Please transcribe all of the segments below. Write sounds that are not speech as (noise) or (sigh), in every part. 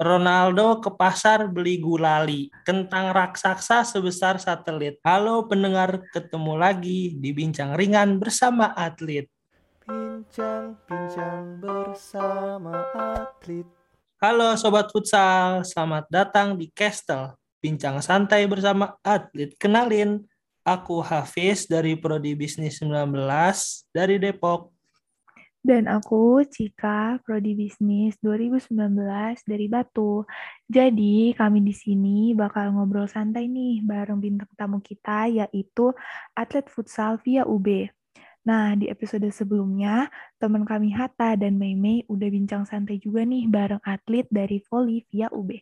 Ronaldo ke pasar beli gulali, kentang raksasa sebesar satelit. Halo pendengar, ketemu lagi di Bincang Ringan bersama atlet. Bincang-bincang bersama atlet. Halo Sobat Futsal, selamat datang di Castle. Bincang santai bersama atlet. Kenalin, aku Hafiz dari Prodi Bisnis 19 dari Depok. Dan aku Cika, Prodi Bisnis 2019 dari Batu. Jadi kami di sini bakal ngobrol santai nih bareng bintang tamu kita yaitu atlet futsal via UB. Nah, di episode sebelumnya, teman kami Hatta dan Mei udah bincang santai juga nih bareng atlet dari volley via UB.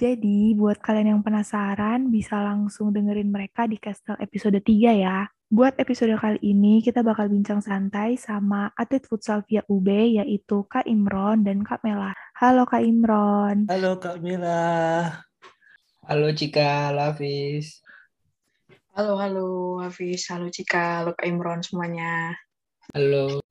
Jadi, buat kalian yang penasaran, bisa langsung dengerin mereka di Castle episode 3 ya. Buat episode kali ini, kita bakal bincang santai sama atlet futsal via UB, yaitu Kak Imron dan Kak Mela. Halo Kak Imron. Halo Kak Mila. Halo Cika, halo Hafiz. Halo, halo Hafiz, halo Cika, halo Kak Imron semuanya. Halo.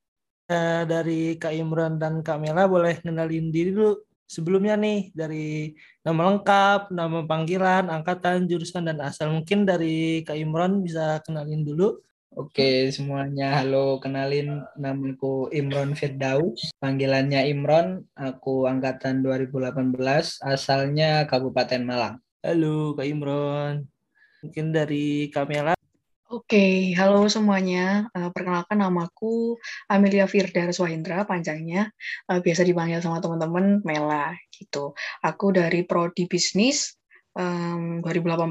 Eh, dari Kak Imron dan Kak Mela boleh kenalin diri dulu sebelumnya nih dari nama lengkap, nama panggilan, angkatan, jurusan dan asal. Mungkin dari Kak Imron bisa kenalin dulu. Oke semuanya, halo kenalin namaku Imron Firdaus, panggilannya Imron, aku angkatan 2018, asalnya Kabupaten Malang. Halo Kak Imron. Mungkin dari Kamela. Oke, halo semuanya. Uh, perkenalkan namaku Amelia Firda Swahindra, panjangnya. Uh, biasa dipanggil sama teman-teman Mela, gitu. Aku dari Prodi Bisnis um, 2018,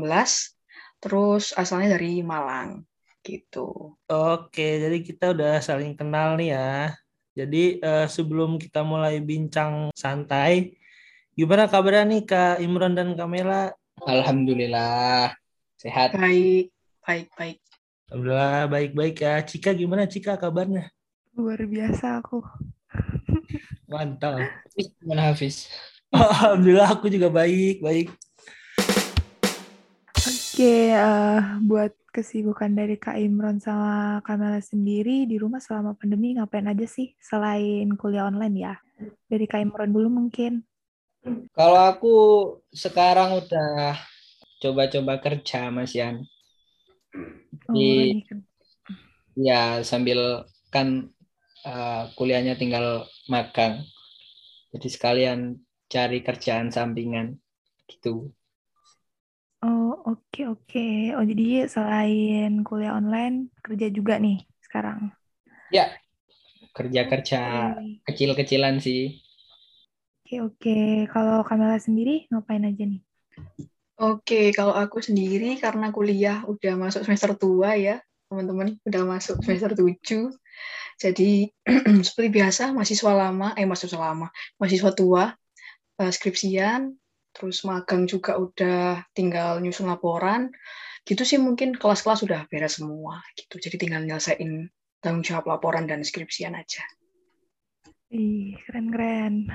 terus asalnya dari Malang, gitu. Oke, jadi kita udah saling kenal nih ya. Jadi uh, sebelum kita mulai bincang santai, gimana kabarnya nih Kak Imron dan Kamela? Alhamdulillah, sehat. Baik, baik, baik. Alhamdulillah baik-baik ya. Cika gimana Cika kabarnya? Luar biasa aku. Mantap. Gimana Hafiz? (laughs) Alhamdulillah aku juga baik, baik. Oke, uh, buat kesibukan dari Kak Imron sama Kamala sendiri di rumah selama pandemi ngapain aja sih selain kuliah online ya? Dari Kak Imron dulu mungkin. Kalau aku sekarang udah coba-coba kerja Mas Yan. Oh, Di, kan. ya sambil kan uh, kuliahnya tinggal magang. Jadi sekalian cari kerjaan sampingan gitu. Oh, oke oke. Oh, jadi selain kuliah online, kerja juga nih sekarang. Ya, kerja-kerja Oke. kecil-kecilan sih. Oke, oke. Kalau Kamala sendiri ngapain aja nih? Oke, kalau aku sendiri karena kuliah udah masuk semester tua ya, teman-teman, udah masuk semester 7. Jadi (clears throat) seperti biasa mahasiswa lama, eh mahasiswa lama, mahasiswa tua, eh, skripsian, terus magang juga udah tinggal nyusun laporan. Gitu sih mungkin kelas-kelas udah beres semua gitu. Jadi tinggal nyelesain tanggung jawab laporan dan skripsian aja. Ih, keren-keren.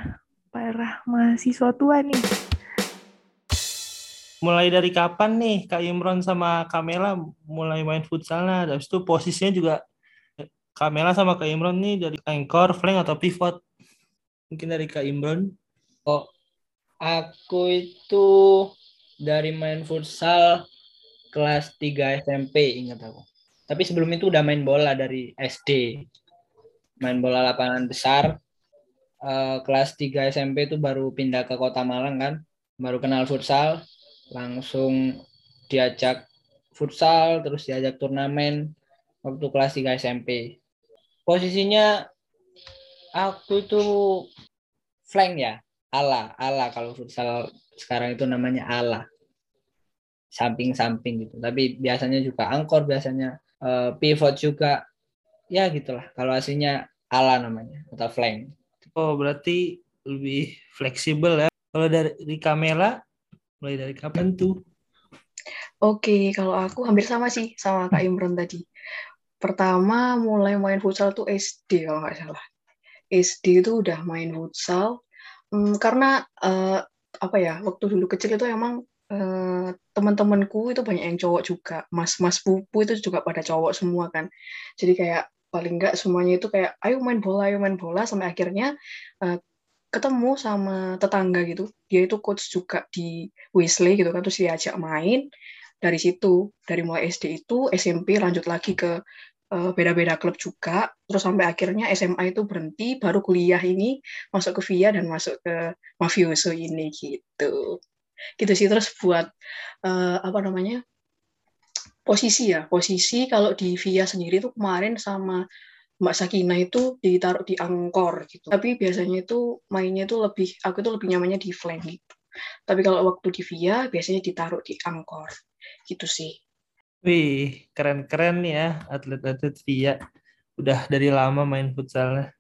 Parah mahasiswa tua nih. Mulai dari kapan nih Kak Imron sama Kamela mulai main futsalnya? Habis itu posisinya juga Kamela sama Kak Imron nih dari anchor, flank atau pivot? Mungkin dari Kak Imron. Oh, aku itu dari main futsal kelas 3 SMP ingat aku. Tapi sebelum itu udah main bola dari SD. Main bola lapangan besar. Eh, kelas 3 SMP itu baru pindah ke Kota Malang kan. Baru kenal futsal. Langsung diajak futsal, terus diajak turnamen waktu kelas 3 SMP. Posisinya aku itu flank ya, ala ala. Kalau futsal sekarang itu namanya ala. Samping-samping gitu. Tapi biasanya juga angkor biasanya eh, pivot juga. Ya gitulah kalau aslinya ala namanya atau flank. Oh, berarti lebih fleksibel ya. Kalau dari dari Kamela, mulai dari kapan tuh? Oke, kalau aku hampir sama sih sama Kak Imron tadi. Pertama mulai main futsal tuh SD kalau nggak salah. SD itu udah main futsal Hmm, karena eh, apa ya waktu dulu kecil itu emang eh, teman-temanku itu banyak yang cowok juga, mas-mas pupu itu juga pada cowok semua kan. Jadi kayak paling nggak semuanya itu kayak ayo main bola, ayo main bola sampai akhirnya eh, ketemu sama tetangga gitu. Dia itu coach juga di Wesley gitu kan, terus diajak main. Dari situ, dari mulai SD itu, SMP lanjut lagi ke eh, beda-beda klub juga, terus sampai akhirnya SMA itu berhenti, baru kuliah ini masuk ke VIA dan masuk ke Mafioso ini gitu. Gitu sih terus buat eh, apa namanya? posisi ya, posisi kalau di VIA sendiri tuh kemarin sama Mbak Sakina itu ditaruh di angkor gitu. Tapi biasanya itu mainnya itu lebih, aku itu lebih nyamannya di flank gitu. Tapi kalau waktu di VIA biasanya ditaruh di angkor. Gitu sih. Wih, keren-keren ya atlet-atlet VIA. Udah dari lama main futsalnya.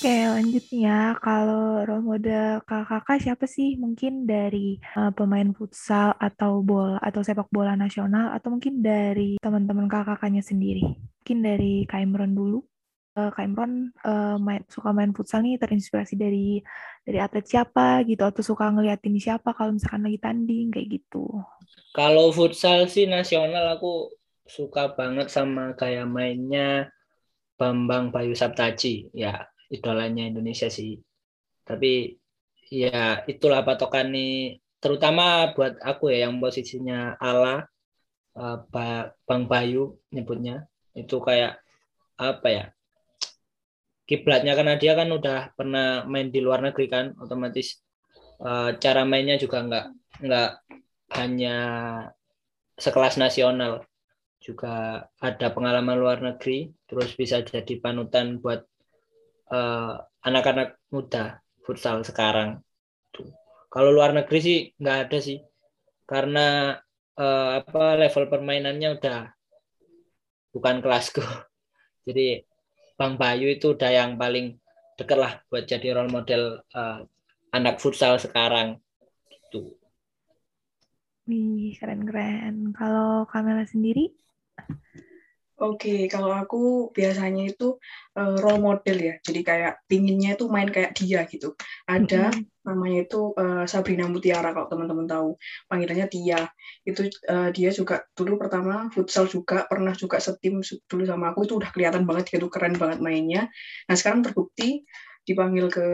Oke, lanjut nih ya. Kalau role model kakak-kakak siapa sih? Mungkin dari uh, pemain futsal atau bola atau sepak bola nasional atau mungkin dari teman-teman kakak-kakaknya sendiri. Mungkin dari Kak Imron dulu. Uh, Kak Imron uh, main, suka main futsal nih terinspirasi dari dari atlet siapa gitu atau suka ngeliatin siapa kalau misalkan lagi tanding kayak gitu. Kalau futsal sih nasional aku suka banget sama kayak mainnya Bambang Bayu Saptaji. Ya, idolanya Indonesia sih. Tapi ya itulah patokan nih. Terutama buat aku ya yang posisinya ala uh, Bang Bayu nyebutnya. Itu kayak apa ya kiblatnya karena dia kan udah pernah main di luar negeri kan otomatis uh, cara mainnya juga nggak nggak hanya sekelas nasional. Juga ada pengalaman luar negeri terus bisa jadi panutan buat eh, anak-anak muda futsal sekarang. Kalau luar negeri sih nggak ada sih, karena uh, apa level permainannya udah bukan kelasku. (laughs) Jadi Bang Bayu itu udah yang paling deket lah buat jadi role model uh, anak futsal sekarang. Gitu. Wih, keren-keren. Kalau Kamela sendiri? Oke, kalau aku biasanya itu uh, role model ya. Jadi kayak pinginnya itu main kayak dia gitu. Ada mm-hmm. namanya itu uh, Sabrina Mutiara kalau teman-teman tahu. Panggilannya Tia. Itu uh, dia juga dulu pertama futsal juga pernah juga setim dulu sama aku itu udah kelihatan banget gitu keren banget mainnya. Nah, sekarang terbukti dipanggil ke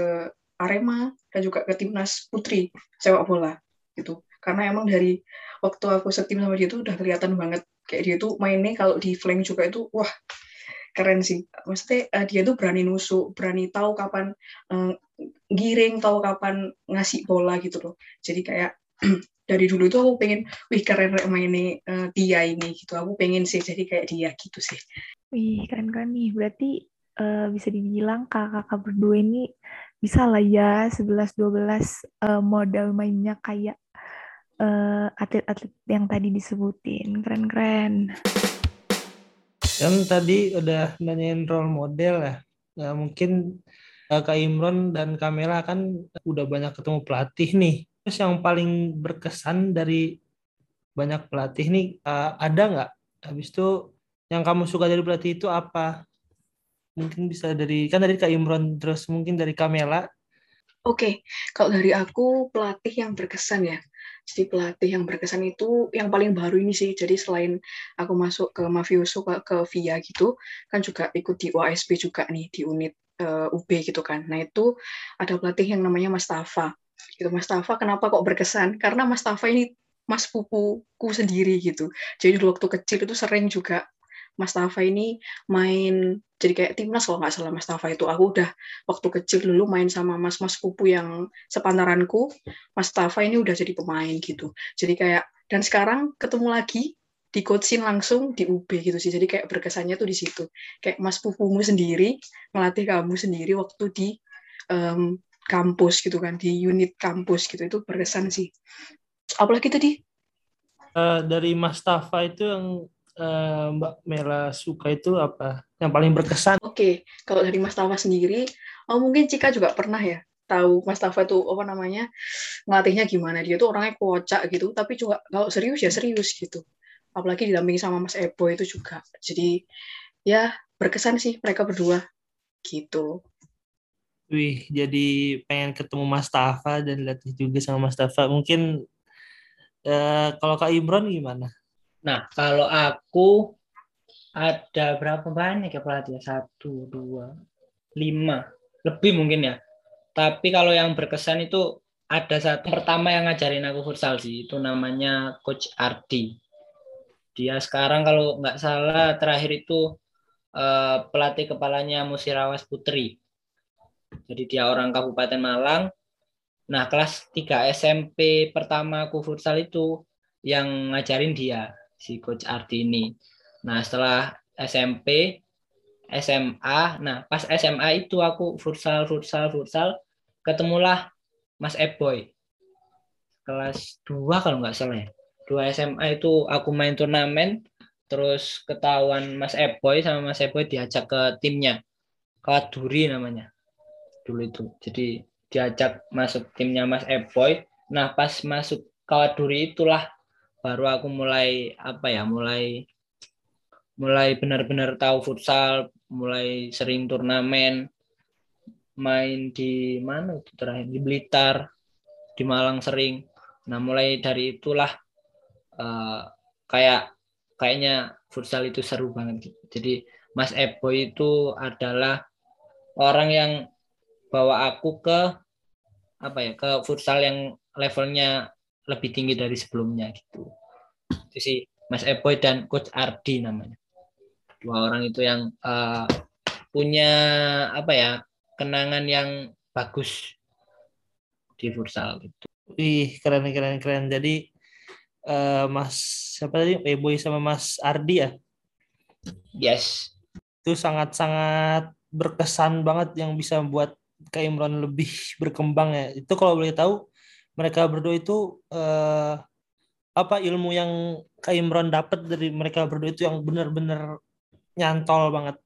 Arema dan juga ke timnas putri sepak bola gitu. Karena emang dari waktu aku setim sama dia itu udah kelihatan banget kayak dia tuh mainnya kalau di flank juga itu wah keren sih. Maksudnya uh, dia tuh berani nusuk berani tahu kapan uh, giring tahu kapan ngasih bola gitu loh. Jadi kayak (clears throat) dari dulu itu aku pengen wih keren mainnya uh, dia ini gitu. Aku pengen sih jadi kayak dia gitu sih. Wih keren keren nih. Berarti uh, bisa dibilang kakak-kakak berdua ini bisa lah ya 11-12 uh, modal mainnya kayak uh, atlet-atlet yang tadi disebutin. Keren-keren. Yang tadi udah nanyain role model ya. ya mungkin uh, Kak Imron dan Kamela kan udah banyak ketemu pelatih nih. Terus yang paling berkesan dari banyak pelatih nih uh, ada nggak? Habis itu yang kamu suka dari pelatih itu apa? Mungkin bisa dari kan dari Kak Imron terus mungkin dari Kamela. Oke, okay. kalau dari aku pelatih yang berkesan ya jadi pelatih yang berkesan itu yang paling baru ini sih. Jadi selain aku masuk ke Mafioso ke, ke VIA gitu, kan juga ikut di OSB juga nih di unit uh, eh, UB gitu kan. Nah itu ada pelatih yang namanya Mas Tafa. Gitu Mas Tafa kenapa kok berkesan? Karena Mas Tafa ini Mas pupuku sendiri gitu. Jadi dulu waktu kecil itu sering juga Mas Tafa ini main jadi kayak timnas kalau nggak salah Mas Tafa itu. Aku udah waktu kecil dulu main sama mas-mas pupu yang sepantaranku. Mas Tafa ini udah jadi pemain gitu. Jadi kayak dan sekarang ketemu lagi di coachin langsung di UB gitu sih. Jadi kayak berkesannya tuh di situ. Kayak mas pupumu sendiri melatih kamu sendiri waktu di um, kampus gitu kan di unit kampus gitu. Itu berkesan sih. Apalagi tadi? Uh, dari Mas Tafa itu yang uh, Mbak Mela suka itu apa? Yang paling berkesan? Oke, okay. kalau dari Mas Tafa sendiri, oh mungkin Cika juga pernah ya tahu Mas Tafa itu apa namanya ngelatihnya gimana dia tuh orangnya kocak gitu tapi juga kalau serius ya serius gitu apalagi didampingi sama Mas Ebo itu juga jadi ya berkesan sih mereka berdua gitu Wih, jadi pengen ketemu Mas Tafa dan latih juga sama Mas Tafa. Mungkin uh, kalau Kak Imron gimana? Nah, kalau aku ada berapa banyak ya pelatih? Satu, dua, lima. Lebih mungkin ya. Tapi kalau yang berkesan itu ada satu pertama yang ngajarin aku futsal sih, itu namanya Coach Ardi. Dia sekarang kalau nggak salah terakhir itu eh, pelatih kepalanya Musirawas Putri. Jadi dia orang Kabupaten Malang. Nah, kelas 3 SMP pertama aku futsal itu yang ngajarin dia, si Coach Ardi ini. Nah, setelah SMP, SMA, nah pas SMA itu aku futsal, futsal, futsal, ketemulah Mas Eboy. Kelas 2 kalau nggak salah ya. 2 SMA itu aku main turnamen, terus ketahuan Mas Eboy sama Mas Eboy diajak ke timnya. Kawaduri namanya. Dulu itu. Jadi diajak masuk timnya Mas Eboy. Nah, pas masuk Kawaduri itulah baru aku mulai apa ya, mulai mulai benar-benar tahu futsal, mulai sering turnamen, main di mana itu terakhir di Blitar, di Malang sering. Nah mulai dari itulah uh, kayak kayaknya futsal itu seru banget. Gitu. Jadi Mas Ebo itu adalah orang yang bawa aku ke apa ya ke futsal yang levelnya lebih tinggi dari sebelumnya gitu. Itu sih Mas Eboy dan Coach Ardi namanya. Dua orang itu yang uh, punya apa ya kenangan yang bagus di futsal gitu. Wih, keren keren keren. Jadi uh, Mas siapa tadi? Eboy sama Mas Ardi ya? Yes. Itu sangat-sangat berkesan banget yang bisa buat Kak Imran lebih berkembang ya. Itu kalau boleh tahu mereka berdua itu uh, apa ilmu yang Kak Imran dapat dari mereka berdua itu yang benar-benar nyantol banget.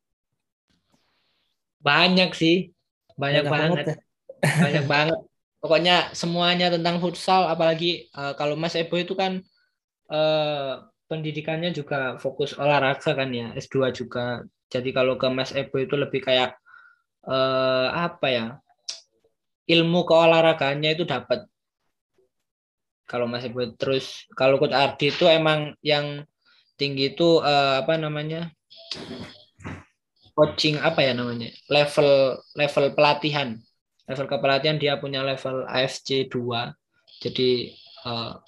Banyak sih, banyak, banyak banget, banget ya. banyak banget. Pokoknya semuanya tentang futsal, apalagi uh, kalau Mas Ebo itu kan uh, pendidikannya juga fokus olahraga kan ya, S2 juga. Jadi kalau ke Mas Ebo itu lebih kayak uh, apa ya? Ilmu keolahragaannya itu dapat kalau masih buat terus kalau coach Ardi itu emang yang tinggi itu uh, apa namanya? Coaching apa ya namanya? Level level pelatihan. Level kepelatihan dia punya level AFC 2 jadi uh,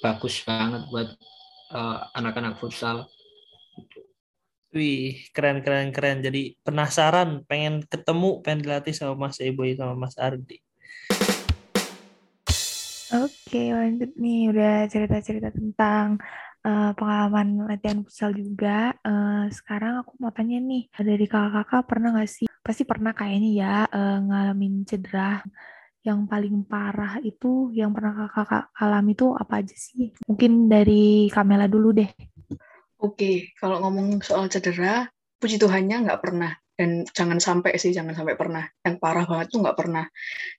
bagus banget buat uh, anak-anak futsal. Wih, keren keren keren. Jadi penasaran, pengen ketemu, pengen dilatih sama Mas Eboy sama Mas Ardi. Oke, lanjut nih. Udah cerita-cerita tentang uh, pengalaman latihan futsal juga. Uh, sekarang aku mau tanya nih, dari kakak-kakak pernah nggak sih? Pasti pernah kayaknya ya uh, ngalamin cedera. Yang paling parah itu yang pernah kakak alami itu apa aja sih? Mungkin dari Kamela dulu deh. Oke, kalau ngomong soal cedera, puji Tuhannya nggak pernah dan jangan sampai sih jangan sampai pernah yang parah banget tuh nggak pernah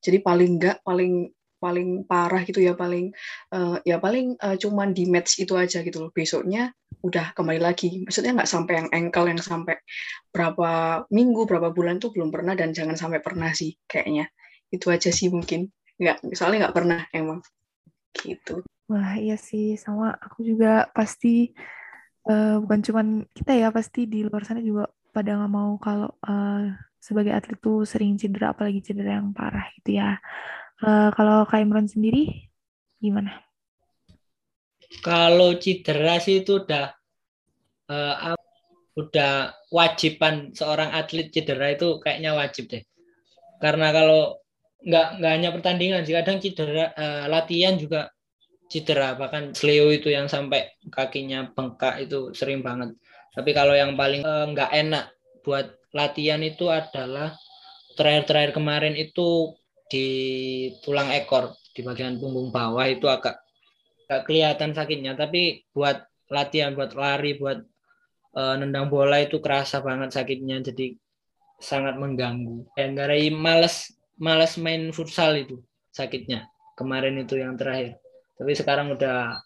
jadi paling nggak paling paling parah gitu ya paling uh, ya paling uh, cuman di match itu aja gitu loh. Besoknya udah kembali lagi. Maksudnya nggak sampai yang engkel yang sampai berapa minggu berapa bulan tuh belum pernah dan jangan sampai pernah sih kayaknya. Itu aja sih mungkin. Nggak soalnya nggak pernah emang. Gitu. Wah iya sih. Sama aku juga pasti uh, bukan cuman kita ya pasti di luar sana juga pada nggak mau kalau uh, sebagai atlet tuh sering cedera apalagi cedera yang parah gitu ya Uh, kalau Kak Imran sendiri gimana? Kalau cedera sih itu udah uh, udah wajiban seorang atlet cedera itu kayaknya wajib deh. Karena kalau nggak nggak hanya pertandingan sih kadang cedera uh, latihan juga cedera bahkan Sleo itu yang sampai kakinya bengkak itu sering banget. Tapi kalau yang paling uh, nggak enak buat latihan itu adalah terakhir-terakhir kemarin itu di tulang ekor di bagian punggung bawah itu agak agak kelihatan sakitnya. Tapi buat latihan buat lari buat uh, nendang bola itu kerasa banget sakitnya. Jadi sangat mengganggu. Dan dari males males main futsal itu sakitnya. Kemarin itu yang terakhir. Tapi sekarang udah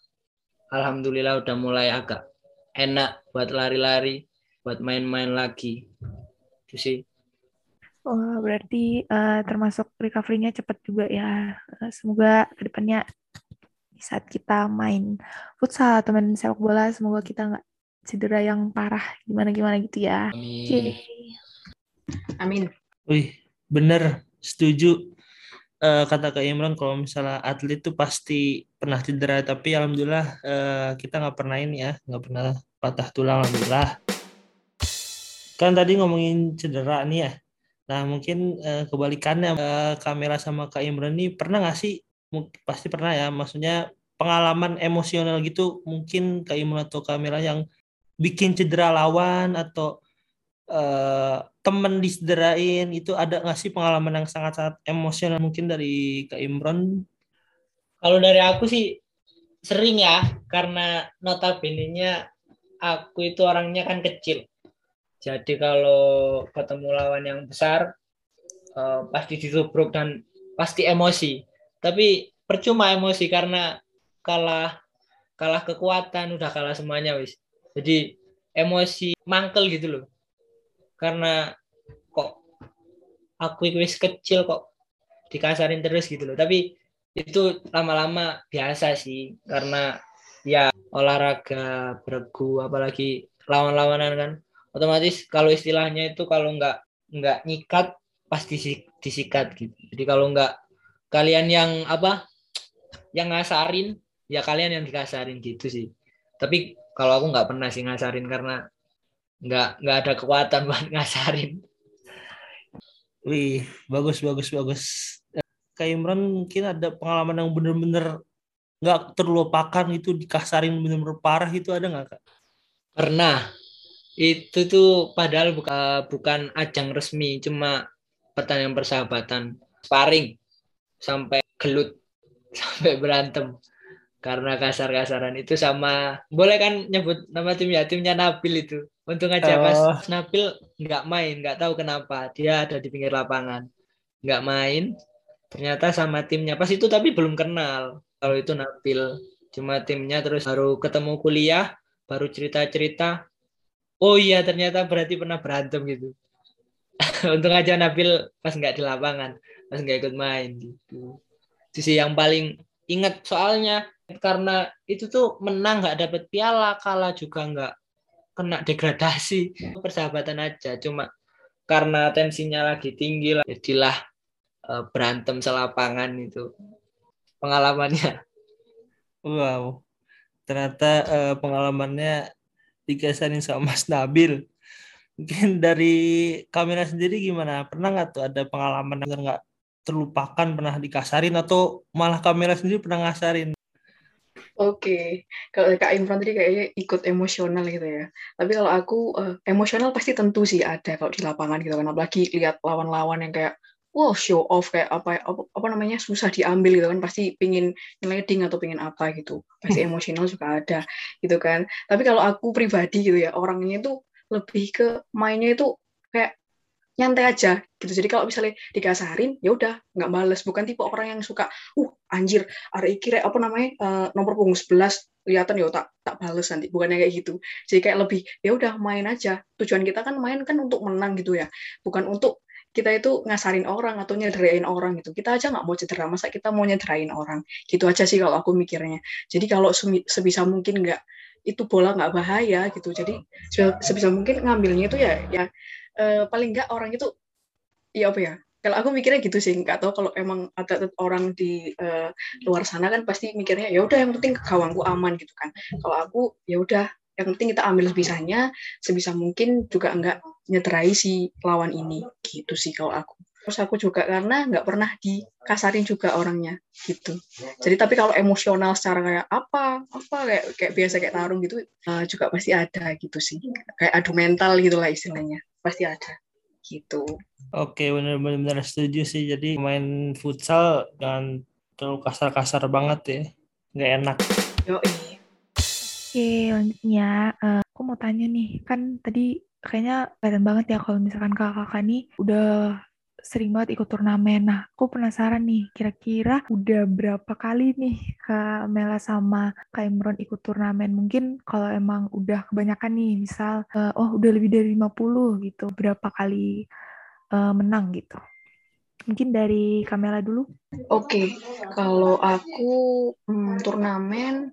alhamdulillah udah mulai agak enak buat lari-lari buat main-main lagi. Itu sih Oh, berarti uh, termasuk recovery-nya cepat juga ya. Uh, semoga ke depannya di saat kita main futsal atau main sepak bola, semoga kita nggak cedera yang parah gimana-gimana gitu ya. Amin. Okay. Amin. Wih, bener, setuju. eh, kata Kak Imran kalau misalnya atlet itu pasti pernah cedera tapi alhamdulillah eh, kita nggak pernah ini ya nggak pernah patah tulang alhamdulillah kan tadi ngomongin cedera nih ya nah mungkin eh, kebalikannya eh, Kamera sama Kak Imran nih pernah nggak sih Mungkin- pasti pernah ya maksudnya pengalaman emosional gitu mungkin Kak Imran atau Kamera yang bikin cedera lawan atau eh, temen disederain itu ada nggak sih pengalaman yang sangat-sangat emosional mungkin dari Kak Imron? Kalau dari aku sih sering ya, karena notabene-nya aku itu orangnya kan kecil. Jadi kalau ketemu lawan yang besar, eh, pasti ditubruk dan pasti emosi. Tapi percuma emosi karena kalah kalah kekuatan, udah kalah semuanya wis. Jadi emosi mangkel gitu loh. Karena kok aku wis kecil kok dikasarin terus gitu loh. Tapi itu lama-lama biasa sih karena ya olahraga beregu apalagi lawan-lawanan kan otomatis kalau istilahnya itu kalau nggak nggak nyikat pasti disi- disikat gitu jadi kalau nggak kalian yang apa yang ngasarin ya kalian yang dikasarin gitu sih tapi kalau aku nggak pernah sih ngasarin karena nggak nggak ada kekuatan (laughs) buat ngasarin Wih, bagus bagus bagus. Kak Imran mungkin ada pengalaman yang bener-bener nggak terlupakan itu dikasarin bener-bener parah itu ada nggak Kak? Pernah. Itu tuh padahal buka- bukan ajang resmi, cuma pertandingan persahabatan. Sparring sampai gelut, (laughs) sampai berantem. Karena kasar-kasaran itu sama boleh kan nyebut nama tim ya, timnya Nabil itu. Untung aja Oh. pas Nabil nggak main, nggak tahu kenapa. Dia ada di pinggir lapangan. Nggak main. Ternyata sama timnya. Pas itu tapi belum kenal. Kalau itu Nabil. Cuma timnya terus baru ketemu kuliah, baru cerita-cerita oh iya ternyata berarti pernah berantem gitu. (laughs) Untung aja Nabil pas nggak di lapangan pas nggak ikut main gitu. Itu sih yang paling ingat soalnya karena itu tuh menang nggak dapet piala kalah juga nggak kena degradasi. Persahabatan aja cuma karena tensinya lagi tinggi lah jadilah eh, berantem selapangan itu pengalamannya. Wow, ternyata eh, pengalamannya dikasarin sama Mas Nabil. Mungkin dari kamera sendiri gimana? Pernah nggak tuh ada pengalaman yang nggak terlupakan pernah dikasarin atau malah kamera sendiri pernah ngasarin? Oke, kalau Kak Imran tadi kayaknya ikut emosional gitu ya. Tapi kalau aku eh, emosional pasti tentu sih ada kalau di lapangan gitu kan. Apalagi lihat lawan-lawan yang kayak wow show off kayak apa apa, apa namanya susah diambil gitu kan. Pasti pingin nyeleding atau pingin apa gitu. Pasti emosional juga ada gitu kan. Tapi kalau aku pribadi gitu ya orangnya itu lebih ke mainnya itu kayak nyantai aja gitu. Jadi kalau misalnya dikasarin ya udah nggak males. Bukan tipe orang yang suka uh anjir hari iki rek, apa namanya eh, nomor punggung 11 kelihatan ya tak tak bales nanti bukannya kayak gitu jadi kayak lebih ya udah main aja tujuan kita kan main kan untuk menang gitu ya bukan untuk kita itu ngasarin orang atau nyederain orang gitu. Kita aja nggak mau cedera. Masa kita mau nyederain orang? Gitu aja sih kalau aku mikirnya. Jadi kalau sebisa mungkin nggak itu bola nggak bahaya gitu. Jadi se- sebisa mungkin ngambilnya itu ya ya eh, paling nggak orang itu ya apa ya? Kalau aku mikirnya gitu sih. Nggak tahu kalau emang ada orang di eh, luar sana kan pasti mikirnya ya udah yang penting gawangku aman gitu kan. Kalau aku ya udah yang penting kita ambil sebisanya sebisa mungkin juga enggak nyederai si lawan ini gitu sih kalau aku terus aku juga karena nggak pernah dikasarin juga orangnya gitu jadi tapi kalau emosional secara kayak apa apa kayak kayak biasa kayak tarung gitu eh, juga pasti ada gitu sih kayak adu mental gitulah istilahnya pasti ada gitu Oke, benar-benar setuju sih. Jadi main futsal jangan terlalu kasar-kasar banget ya. Nggak enak. Yoi. Oke, lanjutnya eh, aku mau tanya nih, kan tadi kayaknya kelihatan banget ya kalau misalkan kakak-kakak nih udah sering banget ikut turnamen. Nah, aku penasaran nih, kira-kira udah berapa kali nih Kak Mela sama Kak Imron ikut turnamen? Mungkin kalau emang udah kebanyakan nih, misal, eh, oh udah lebih dari 50 gitu, berapa kali eh, menang gitu? Mungkin dari Kamela dulu. Oke, kalau aku hmm, turnamen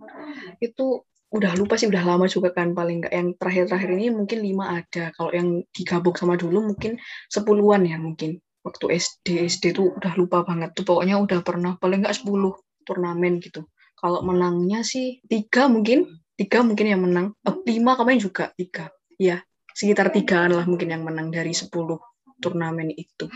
itu udah lupa sih, udah lama juga kan paling nggak. Yang terakhir-terakhir ini mungkin lima ada. Kalau yang digabung sama dulu mungkin sepuluhan ya mungkin. Waktu SD SD tuh udah lupa banget tuh. Pokoknya udah pernah paling nggak 10 turnamen gitu. Kalau menangnya sih tiga mungkin tiga mungkin yang menang. Eh, lima kemarin juga tiga. Ya sekitar tigaan lah mungkin yang menang dari 10 turnamen itu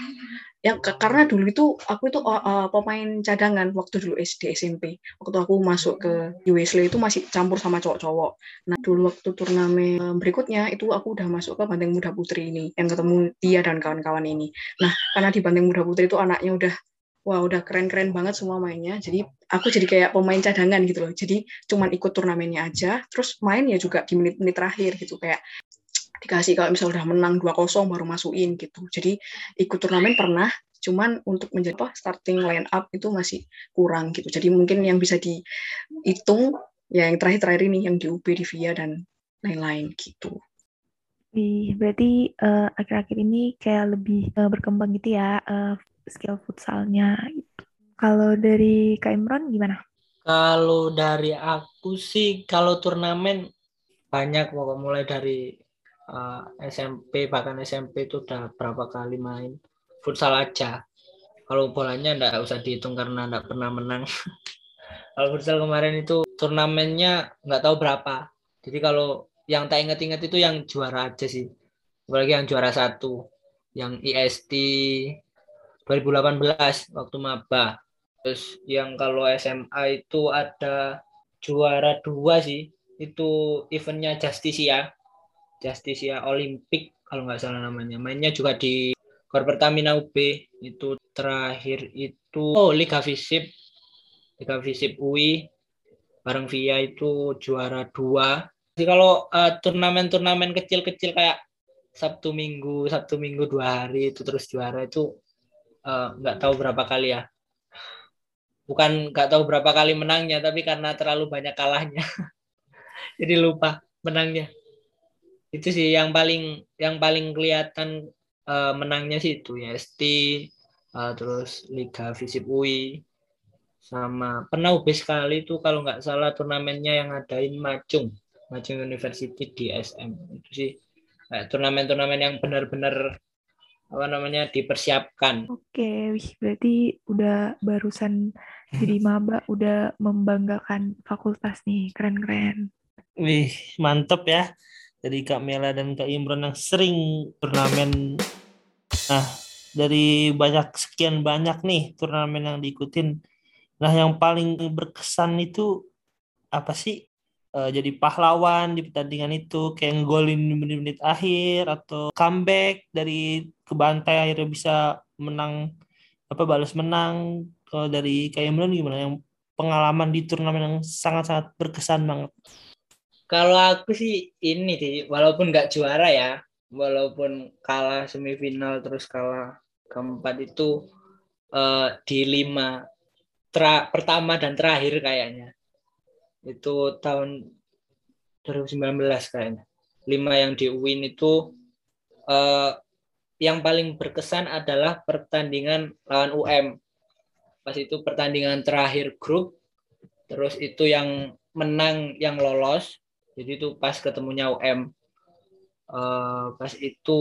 ya ke- karena dulu itu aku itu uh, pemain cadangan waktu dulu SD SMP waktu aku masuk ke USL itu masih campur sama cowok-cowok. Nah dulu waktu turnamen eh, berikutnya itu aku udah masuk ke Banteng Muda Putri ini yang ketemu dia dan kawan-kawan ini. Nah karena di Banteng Muda Putri itu anaknya udah wah udah keren-keren banget semua mainnya jadi aku jadi kayak pemain cadangan gitu loh. Jadi cuman ikut turnamennya aja terus main ya juga di menit-menit terakhir gitu kayak dikasih kalau misal udah menang 2-0 baru masukin gitu. Jadi ikut turnamen pernah, cuman untuk menjadi apa starting line up itu masih kurang gitu. Jadi mungkin yang bisa dihitung ya yang terakhir-terakhir ini yang di UB di VIA dan lain-lain gitu. Wih, berarti eh, akhir-akhir ini kayak lebih eh, berkembang gitu ya eh, skill futsalnya. gitu. Kalau dari Kak Imron gimana? Kalau dari aku sih, kalau turnamen banyak pokok mulai dari uh, SMP bahkan SMP itu udah berapa kali main futsal aja. Kalau bolanya enggak usah dihitung karena enggak pernah menang. (laughs) kalau futsal kemarin itu turnamennya nggak tahu berapa. Jadi kalau yang tak ingat-ingat itu yang juara aja sih. Apalagi yang juara satu, yang IST 2018 waktu maba. Terus yang kalau SMA itu ada juara dua sih. Itu eventnya Justisia. Justisia Olympic kalau nggak salah namanya. Mainnya juga di Gor Pertamina UB. Itu terakhir itu oh Liga Visip. Liga Visip UI bareng Via itu juara dua. Jadi kalau eh, turnamen-turnamen kecil-kecil kayak Sabtu Minggu, Sabtu Minggu dua hari itu terus juara itu eh, nggak tahu berapa kali ya bukan nggak tahu berapa kali menangnya tapi karena terlalu banyak kalahnya (laughs) jadi lupa menangnya itu sih yang paling yang paling kelihatan eh, menangnya sih itu ya ST eh, terus Liga Visip UI sama pernah UB sekali itu kalau nggak salah turnamennya yang ngadain Macung Macung University di SM itu sih kayak turnamen-turnamen yang benar-benar apa namanya dipersiapkan Oke, wih, berarti udah barusan jadi (laughs) maba, udah membanggakan fakultas nih, keren-keren. Wih, mantep ya. Dari Kak Mela dan Kak Imron yang sering turnamen. Nah, dari banyak sekian banyak nih turnamen yang diikutin. Nah, yang paling berkesan itu apa sih? Eh, jadi pahlawan di pertandingan itu kayak ngegolin di menit-menit akhir atau comeback dari kebantai akhirnya bisa menang apa balas menang kalau dari Kak Imron gimana yang pengalaman di turnamen yang sangat-sangat berkesan banget Kalau aku sih ini sih, walaupun nggak juara ya, walaupun kalah semifinal terus kalah keempat itu eh, di lima tra- pertama dan terakhir kayaknya. Itu tahun 2019 kayaknya. Lima yang di win itu eh, yang paling berkesan adalah pertandingan lawan UM. Pas itu pertandingan terakhir grup, terus itu yang menang yang lolos. Jadi itu pas ketemunya UM. Eh, pas itu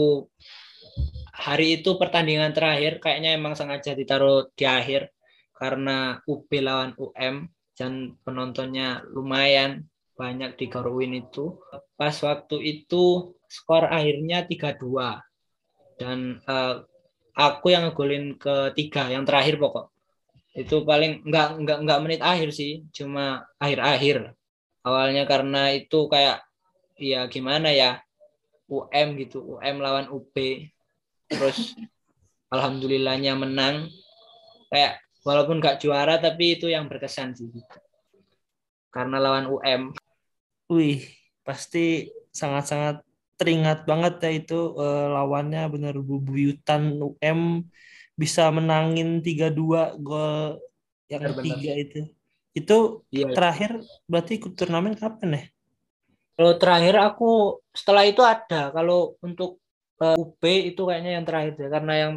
hari itu pertandingan terakhir kayaknya emang sengaja ditaruh di akhir karena UB lawan UM dan penontonnya lumayan banyak di Gorwin itu. Pas waktu itu skor akhirnya 3-2 dan eh, aku yang ngegolin ketiga yang terakhir pokok itu paling nggak nggak nggak menit akhir sih cuma akhir-akhir awalnya karena itu kayak ya gimana ya UM gitu UM lawan UB terus (laughs) alhamdulillahnya menang. Kayak walaupun nggak juara tapi itu yang berkesan sih karena lawan UM wih pasti sangat-sangat teringat banget ya itu eh, lawannya bener bubuyutan UM bisa menangin 3-2 gol yang ketiga itu itu Iya. terakhir berarti ikut turnamen kapan ya Kalau terakhir aku setelah itu ada. Kalau untuk eh, UB itu kayaknya yang terakhir ya karena yang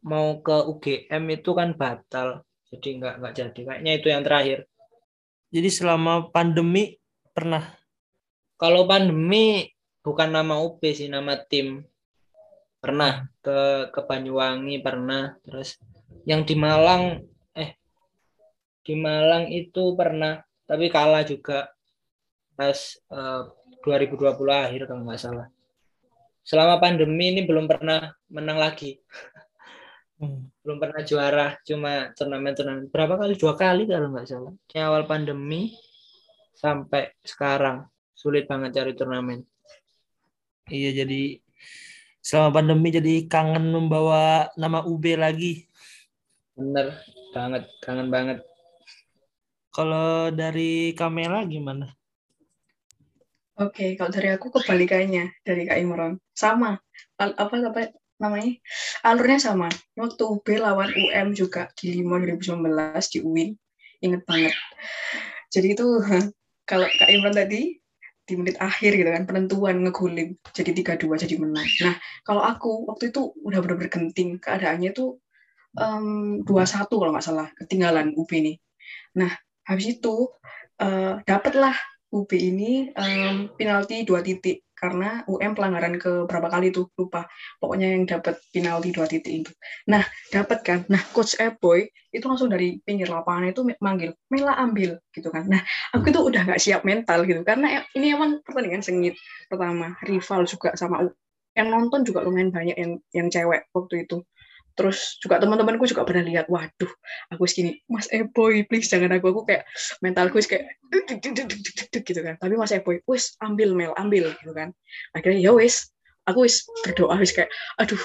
mau ke UGM itu kan batal. Jadi nggak nggak jadi. Kayaknya itu yang terakhir. jadi selama pandemi pernah Kalau pandemi bukan nama UB sih nama tim. pernah ke ke Banyuwangi pernah terus yang di Malang di Malang itu pernah tapi kalah juga pas eh, 2020 akhir kalau nggak salah. Selama pandemi ini belum pernah menang lagi. Hmm. belum pernah juara cuma turnamen-turnamen. Berapa kali? Dua kali kalau nggak salah. Di awal pandemi sampai sekarang. Sulit banget cari turnamen. Iya jadi selama pandemi jadi kangen membawa nama UB lagi. bener banget kangen banget Kalau dari Kamela gimana? Oke, kalau dari aku kebalikannya dari Kak Imron. Sama. Al- apa apa namanya? Alurnya sama. Waktu UB lawan UM juga di Lima 2019 di UIN. Ingat banget. Jadi itu (laughs) kalau Kak Imron tadi di menit akhir gitu kan penentuan ngegolin jadi 3-2 jadi menang. Nah, kalau aku waktu itu udah bener-bener genting keadaannya tuh em, 2-1 kalau nggak salah ketinggalan UB ini. Nah, habis itu eh, dapatlah UB ini em, penalti dua titik. Karena UM pelanggaran ke berapa kali tuh lupa. Pokoknya yang dapat penalti dua titik itu. Nah dapat kan? Nah coach Eboy itu langsung dari pinggir lapangan itu manggil Mela ambil gitu kan. Nah aku tuh udah nggak siap mental gitu. Karena ini emang pertandingan sengit pertama. Rival juga sama U- yang nonton juga lumayan banyak yang yang cewek waktu itu terus juga teman-temanku juga pernah lihat waduh aku segini Mas Eboy please jangan aku. Aku kayak mentalku kayak gitu kan. Tapi Mas Eboy wis ambil Mel ambil gitu kan. Akhirnya ya wis aku wis berdoa wis kayak aduh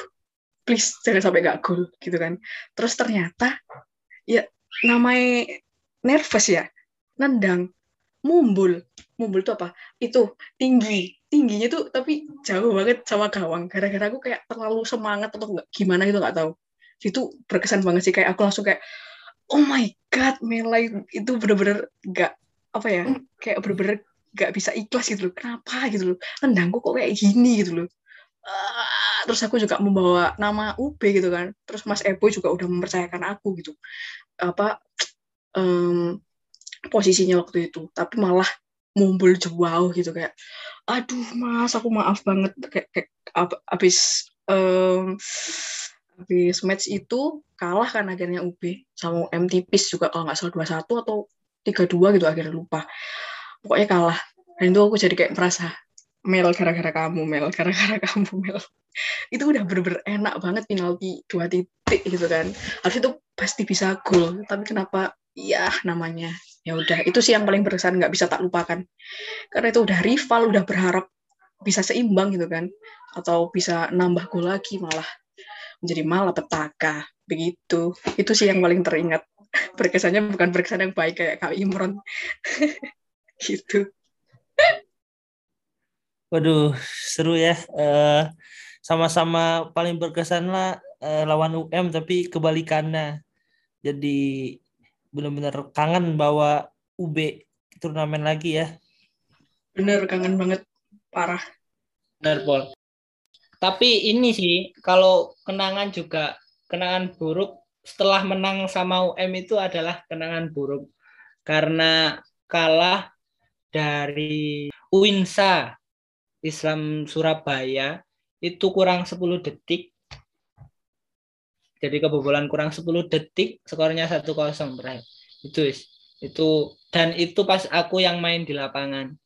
please jangan sampai gak gol gitu kan. Terus ternyata ya namanya nervous ya nendang mumbul. Mumbul itu apa? Itu tinggi tingginya tuh tapi jauh banget sama gawang. Gara-gara aku kayak terlalu semangat atau enggak gimana gitu nggak tahu. Itu berkesan banget sih kayak aku langsung kayak oh my god Melai itu bener-bener nggak apa ya kayak bener-bener nggak bisa ikhlas gitu loh. Kenapa gitu loh? Nendangku kok kayak gini gitu loh. Ah, terus aku juga membawa nama UB gitu kan. Terus Mas Ebo juga udah mempercayakan aku gitu. Apa em, posisinya waktu itu. Tapi malah mumbul jauh gitu kayak aduh mas aku maaf banget. Kayak, kayak ab- abis em, habis match itu kalah kan akhirnya UB sama UM tipis juga kalau nggak salah 2-1 atau 3-2 gitu akhirnya lupa. Pokoknya kalah. Dan itu aku jadi kayak merasa Mel gara-gara kamu Mel gara-gara (laughs) kamu Mel. Itu udah bener-bener enak banget penalti dua titik gitu kan. Harus itu pasti bisa gol tapi kenapa? Ya namanya ya udah itu sih yang paling berkesan nggak bisa tak lupakan. Karena itu udah rival udah berharap bisa seimbang gitu kan. Atau bisa nambah gol lagi malah menjadi malapetaka begitu. Itu sih yang paling teringat. (laughs) Berkesannya bukan berkesan yang baik kayak Kak Imron. (laughs) Gitu. Waduh, seru ya. Eh, sama-sama paling berkesan lah eh, lawan UM tapi kebalikannya. Jadi benar-benar kangen bawa UB turnamen lagi ya. bener kangen banget. Parah. Bener Pol. Tapi ini sih kalau kenangan juga kenangan buruk setelah menang sama UM itu adalah kenangan buruk. Karena kalah dari Uinsa Islam Surabaya itu kurang 10 detik jadi kebobolan kurang 10 detik skornya 1-0 berakhir itu itu dan itu pas aku yang main di lapangan.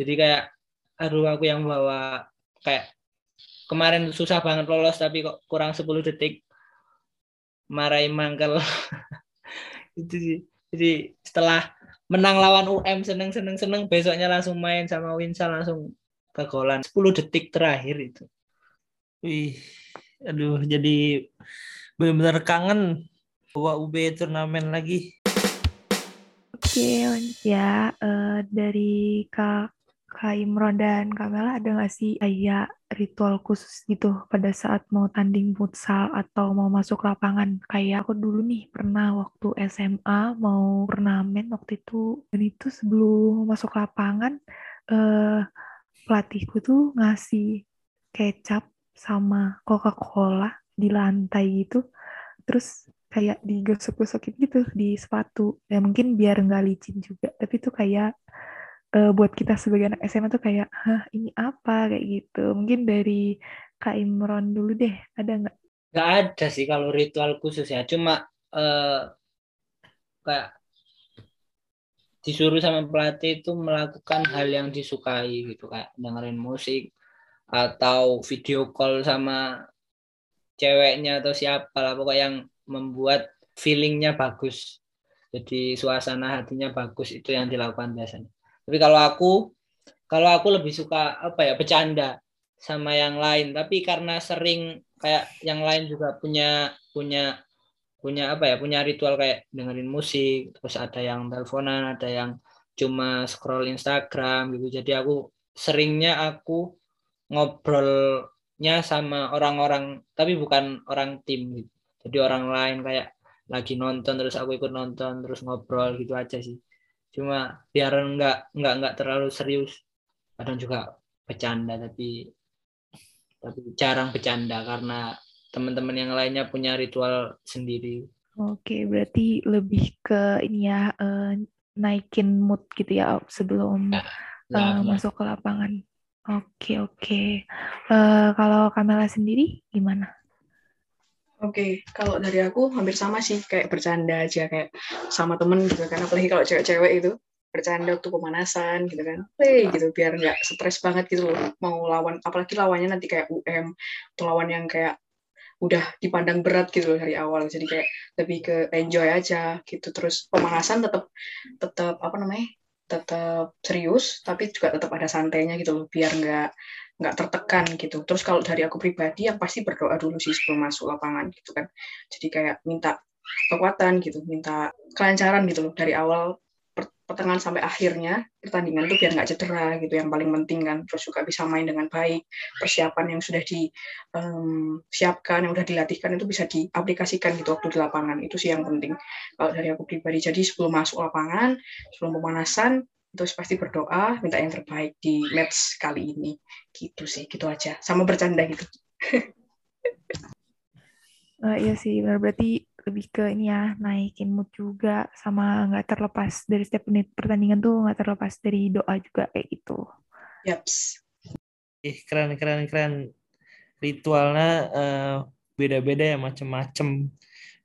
Jadi kayak aduh aku yang bawa kayak kemarin susah banget lolos tapi kok kurang 10 detik marahin mangkel. (laughs) Itu sih. Jadi setelah menang lawan UM seneng seneng seneng besoknya langsung main sama Winsa langsung kegolan. 10 detik terakhir itu. Wih, aduh jadi benar-benar kangen bawa UB turnamen lagi. Oke, ya. Eh, dari Kak, Kak Imron dan Kamela ada nggak sih kayak ritual khusus gitu pada saat mau tanding futsal atau mau masuk lapangan? Kayak aku dulu nih pernah waktu SMA mau turnamen waktu itu dan itu sebelum masuk lapangan eh, pelatihku tuh ngasih kecap sama Coca-Cola di lantai gitu. Terus kayak digosok-gosokin gitu di sepatu. Ya mungkin biar nggak licin juga. Tapi itu kayak eh, buat kita sebagai anak SMA tuh kayak, hah ini apa kayak gitu. Mungkin dari Kak Imron dulu deh, ada nggak? Gak ada sih kalau ritual khusus ya. Cuma eh, kayak disuruh sama pelatih itu melakukan hal yang disukai gitu kayak dengerin musik atau video call sama ceweknya atau siapa lah pokoknya yang membuat feelingnya bagus. Jadi suasana hatinya bagus itu yang dilakukan biasanya. Tapi kalau aku kalau aku lebih suka apa ya bercanda sama yang lain. Tapi karena sering kayak yang lain juga punya punya punya apa ya punya ritual kayak dengerin musik terus ada yang teleponan ada yang cuma scroll Instagram gitu. Jadi aku seringnya aku ngobrolnya sama orang-orang tapi bukan orang tim gitu jadi orang lain kayak lagi nonton terus aku ikut nonton terus ngobrol gitu aja sih cuma biar nggak nggak nggak terlalu serius kadang juga bercanda tapi tapi jarang bercanda karena teman-teman yang lainnya punya ritual sendiri. Oke, berarti lebih ke ini ya eh, naikin mood gitu ya sebelum Ya, ya. masuk ke lapangan. Oke, oke. Eh, kalau Kamela sendiri gimana? Oke, kalau dari aku hampir sama sih, kayak bercanda aja kayak sama temen gitu kan, apalagi kalau cewek-cewek itu bercanda waktu pemanasan gitu kan, hey gitu biar nggak stres banget gitu loh. Mau lawan, apalagi lawannya nanti kayak UM atau lawan yang kayak udah dipandang berat gitu loh dari awal, jadi kayak lebih ke enjoy aja gitu, terus pemanasan tetap tetap apa namanya tetap serius, tapi juga tetap ada santainya gitu loh, biar nggak nggak tertekan gitu. Terus kalau dari aku pribadi yang pasti berdoa dulu sih sebelum masuk lapangan gitu kan. Jadi kayak minta kekuatan gitu, minta kelancaran gitu loh dari awal pertengahan sampai akhirnya pertandingan itu biar nggak cedera gitu yang paling penting kan. Terus juga bisa main dengan baik, persiapan yang sudah disiapkan, yang sudah dilatihkan itu bisa diaplikasikan gitu waktu di lapangan. Itu sih yang penting kalau dari aku pribadi. Jadi sebelum masuk lapangan, sebelum pemanasan terus pasti berdoa minta yang terbaik di match kali ini gitu sih gitu aja sama bercanda gitu Eh, (laughs) iya sih, benar berarti lebih ke ini ya naikin mood juga sama nggak terlepas dari setiap menit pertandingan tuh nggak terlepas dari doa juga kayak gitu. yaps Ih, keren keren keren. Ritualnya eh, beda-beda ya macem-macem.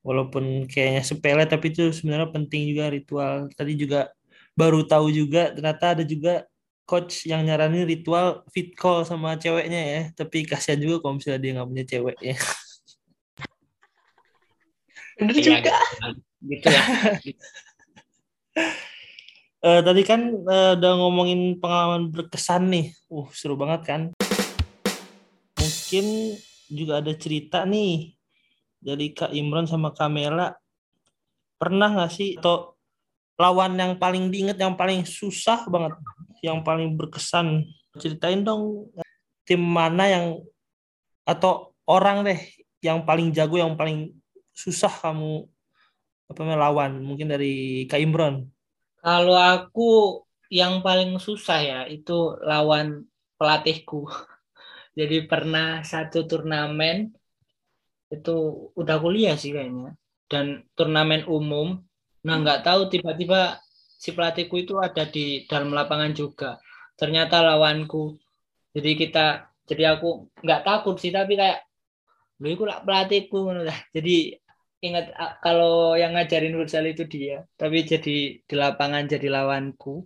Walaupun kayaknya sepele tapi itu sebenarnya penting juga ritual. Tadi juga baru tahu juga ternyata ada juga coach yang nyaranin ritual fit call sama ceweknya ya. Tapi kasihan juga kalau misalnya dia nggak punya cewek ya. (laughs) bener Iya, juga gitu ya. (laughs) Eh, tadi kan eh, udah ngomongin pengalaman berkesan nih. Uh, seru banget kan. Mungkin juga ada cerita nih dari Kak Imron sama Kamela. Pernah nggak sih atau lawan yang paling diinget, yang paling susah banget, yang paling berkesan? Ceritain dong tim mana yang atau orang deh yang paling jago, yang paling susah kamu apa namanya lawan? Mungkin dari Kak Imron. Kalau aku yang paling susah ya itu lawan pelatihku. (laughs) Jadi pernah satu turnamen itu udah kuliah sih kayaknya dan turnamen umum. Nah nggak tahu tiba-tiba si pelatihku itu ada di dalam lapangan juga. Ternyata lawanku. Jadi kita jadi aku nggak takut sih tapi kayak lu itu lah pelatihku. Jadi ingat kalau yang ngajarin futsal itu dia tapi jadi di lapangan jadi lawanku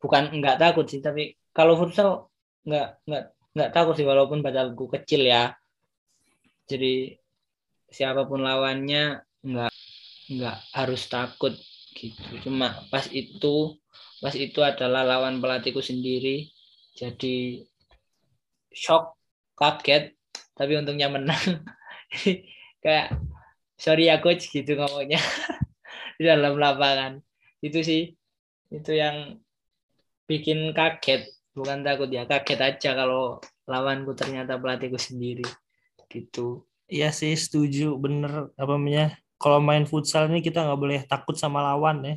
bukan nggak takut sih tapi kalau futsal nggak nggak nggak takut sih walaupun badanku kecil ya. Jadi siapa pun lawannya nggak nggak harus takut gitu. Cuma pas itu pas itu adalah lawan pelatihku sendiri jadi shock kaget tapi untungnya menang. (laughs) Kayak sorry ya coach gitu ngomongnya. (laughs) Di dalam lapangan. Itu sih itu yang bikin kaget. Bukan takut ya kaget aja kalau lawanku ternyata pelatihku sendiri. Gitu. Iya sih setuju. Bener apa namanya kalau main futsal ini kita nggak boleh takut sama lawan ya.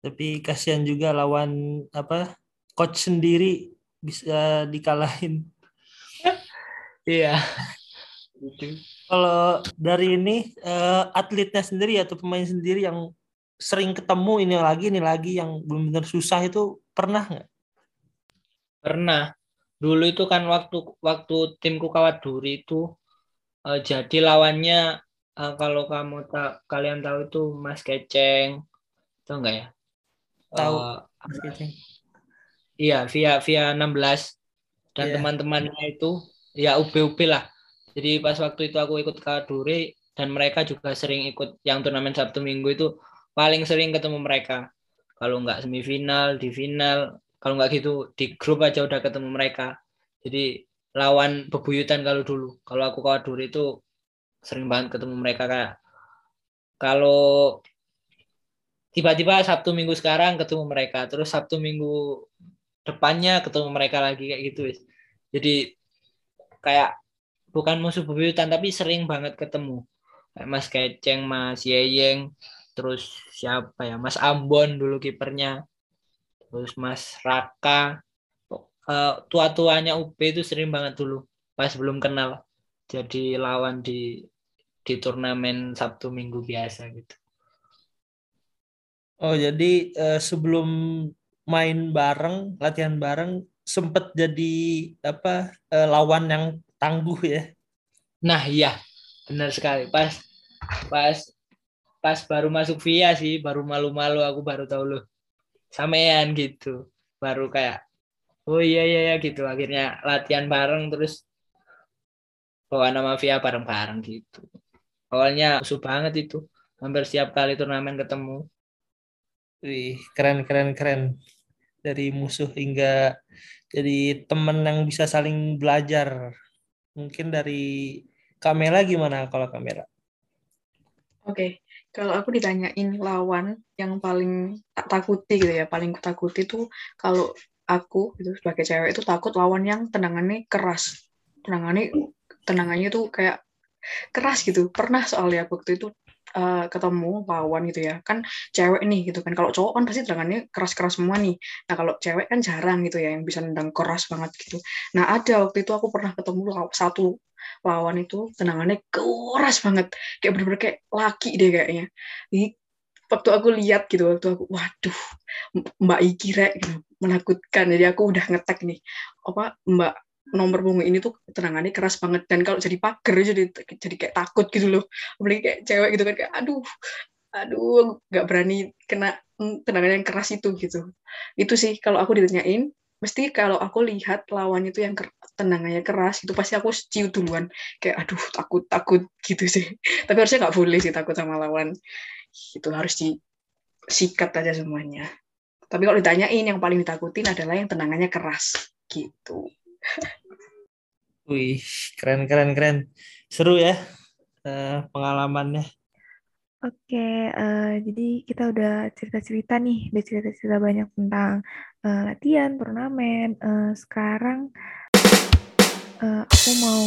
Tapi kasihan juga lawan apa coach sendiri bisa dikalahin. (laughs) Iya. Gitu kalau dari ini eh, atletnya sendiri atau pemain sendiri yang sering ketemu ini lagi ini lagi yang benar-benar susah itu pernah nggak pernah dulu itu kan waktu waktu timku kawat duri itu eh, jadi lawannya eh, kalau kamu tak kalian tahu itu Mas Keceng tahu nggak ya Tahu. Mas Keceng. iya via via 16 dan Iya. teman-temannya itu ya UB-UB lah jadi pas waktu itu aku ikut kawat duri dan mereka juga sering ikut yang turnamen Sabtu Minggu itu paling sering ketemu mereka. Kalau nggak semifinal di final kalau nggak gitu di grup aja udah ketemu mereka. Jadi lawan bebuyutan kalau dulu. Kalau aku kawat duri itu sering banget ketemu mereka kayak kalau tiba-tiba Sabtu Minggu sekarang ketemu mereka terus Sabtu Minggu depannya ketemu mereka lagi kayak gitu jadi kayak bukan musuh bebuyutan tapi sering banget ketemu. Mas Keceng Mas Yeyeng terus siapa ya? Mas Ambon dulu kipernya. Terus Mas Raka. Eh, tua-tuanya UB itu sering banget dulu pas belum kenal. Jadi lawan di di turnamen Sabtu Minggu biasa gitu. Oh, jadi eh, sebelum main bareng, latihan bareng sempet jadi apa eh, lawan yang tangguh ya. nah iya. Benar sekali. Pas pas pas baru masuk via sih baru malu-malu aku baru tahu loh sampean gitu. Baru kayak oh iya iya iya gitu. Akhirnya latihan bareng terus bawa nama via bareng-bareng gitu. Awalnya musuh banget itu. Hampir setiap kali turnamen ketemu. Wih, keren keren keren. Dari musuh hingga jadi teman yang bisa saling belajar. Mungkin dari Kamera gimana kalau Kamera? Oke, kalau aku ditanyain lawan yang paling tak takuti gitu ya, paling kutakuti tuh kalau aku gitu sebagai cewek itu takut lawan yang tendangannya keras. Tendangannya tendangannya tuh kayak keras gitu. Pernah soalnya waktu itu eh, ketemu lawan gitu ya. Kan cewek nih gitu kan. Kalau cowok kan pasti tendangannya keras-keras semua nih. Nah, kalau cewek kan jarang gitu ya yang bisa nendang keras banget gitu. Nah, ada waktu itu aku pernah ketemu satu lawan itu tendangannya keras banget kayak bener-bener kayak laki deh kayaknya Jadi, waktu aku lihat gitu waktu aku waduh Mbak Iki rek gitu, menakutkan jadi aku udah ngetek nih apa Mbak nomor punggung ini tuh tendangannya keras banget. Dan kalau jadi pagar jadi jadi kayak takut gitu loh. Apalagi kayak cewek gitu kan kayak aduh aduh nggak berani kena mm, tendangan yang keras itu gitu. Itu sih kalau aku ditanyain mesti kalau aku lihat lawan itu yang tendangannya keras itu pasti aku ciut duluan. Kayak aduh takut takut gitu sih. (laughs) Tapi harusnya nggak boleh sih takut sama lawan. Itu harus disikat aja semuanya. Tapi kalau ditanyain yang paling ditakutin adalah yang tendangannya keras gitu Wih, keren keren keren. Seru ya eh, pengalamannya. Oke, eh, jadi kita udah cerita-cerita nih, udah cerita-cerita banyak tentang eh, latihan, turnamen. Eh, sekarang eh, aku mau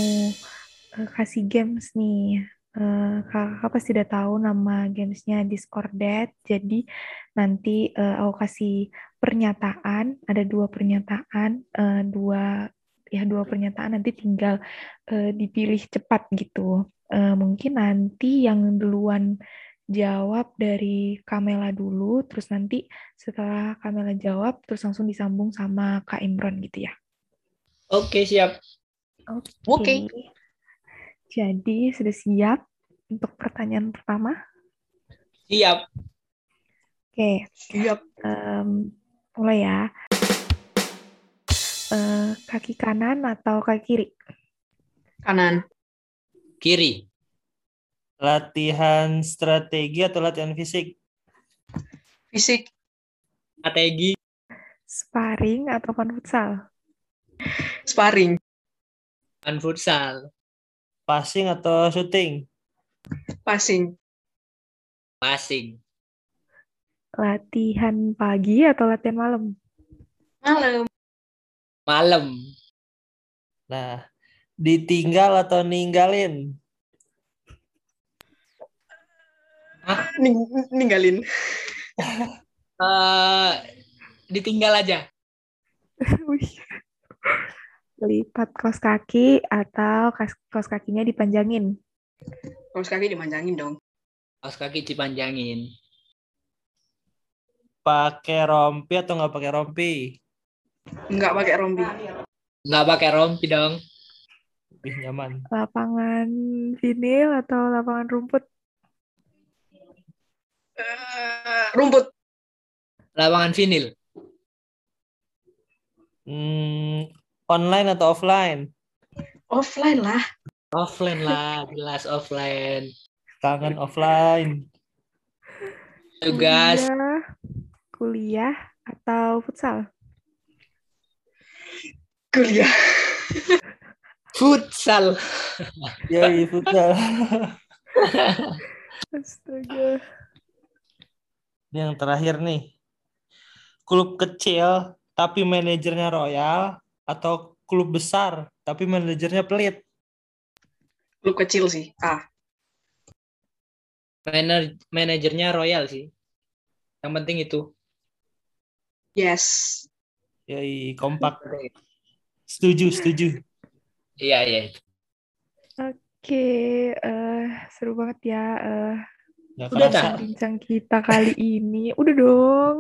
eh, kasih games nih. Eh, kakak pasti udah tahu nama gamesnya Discordet. Jadi nanti eh, aku kasih pernyataan, ada dua pernyataan, eh, dua ya dua pernyataan nanti tinggal eh, dipilih cepat gitu. Eh, mungkin nanti yang duluan jawab dari Kamela dulu, terus nanti setelah Kamela jawab, terus langsung disambung sama Kak Imron gitu ya. oke siap Oke. Jadi sudah siap untuk pertanyaan pertama? siap Oke, siap em, mulai ya. Eh, kaki kanan atau kaki kiri? kanan kiri Latihan strategi atau latihan fisik? fisik strategi Sparring atau futsal? sparring dan futsal Passing atau shooting? passing passing Latihan pagi atau latihan malam? malam malam Nah, ditinggal atau ninggalin? Ning- ninggalin eh ditinggal aja (laughs) Wih. Lipat kaos kaki atau kaos kakinya dipanjangin? kaos kaki dimanjangin dong kaos kaki dipanjangin Pakai rompi atau nggak pakai rompi? Nggak pakai rompi Nggak pakai rompi dong. Lebih nyaman. Lapangan vinil atau lapangan rumput? Eh, rumput. Lapangan vinil. Hmm, online atau offline? Offline lah. Offline lah, jelas offline. Kangen offline. Tugas Kuliah, kuliah atau futsal? Kuliah. futsal. Yoi, futsal. Astaga. Yang terakhir nih. Klub kecil tapi manajernya royal atau klub besar tapi manajernya pelit? Klub kecil sih. Ah, Manajer manajernya Royal sih. Yang penting itu. yes. Yoi, kompak. Setuju, setuju. Iya, iya. Oke, eh, seru banget ya eh, Nggak Udah. Kak? bincang kita kali ini. Udah dong.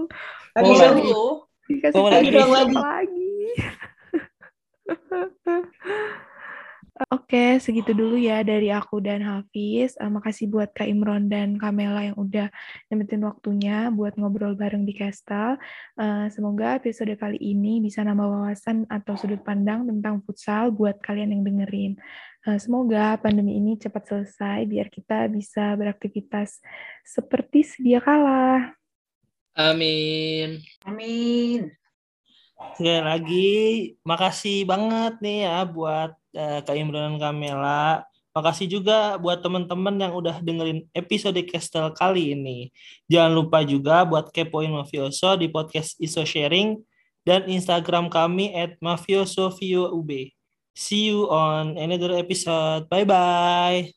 Lagi Oh, lagi. Seru. Dikasih Oh, tahu lagi dong, lagi. (laughs) lagi. Oke, segitu dulu ya dari aku dan Hafiz. Eh, makasih buat Kak Imron dan Kamela yang udah nyempetin waktunya buat ngobrol bareng di Kestal. Eh, semoga episode kali ini bisa nambah wawasan atau sudut pandang tentang futsal buat kalian yang dengerin. Eh, semoga pandemi ini cepat selesai biar kita bisa beraktivitas seperti sedia kala. Amin. Amin. Sekali lagi, makasih banget nih ya buat eh, Kak Imran dan Kamela. Makasih juga buat teman-teman yang udah dengerin episode Kestel kali ini. Jangan lupa juga buat kepoin Mafioso di podcast Iso Sharing dan Instagram kami at mafiosoviub. See you on another episode. Bye-bye.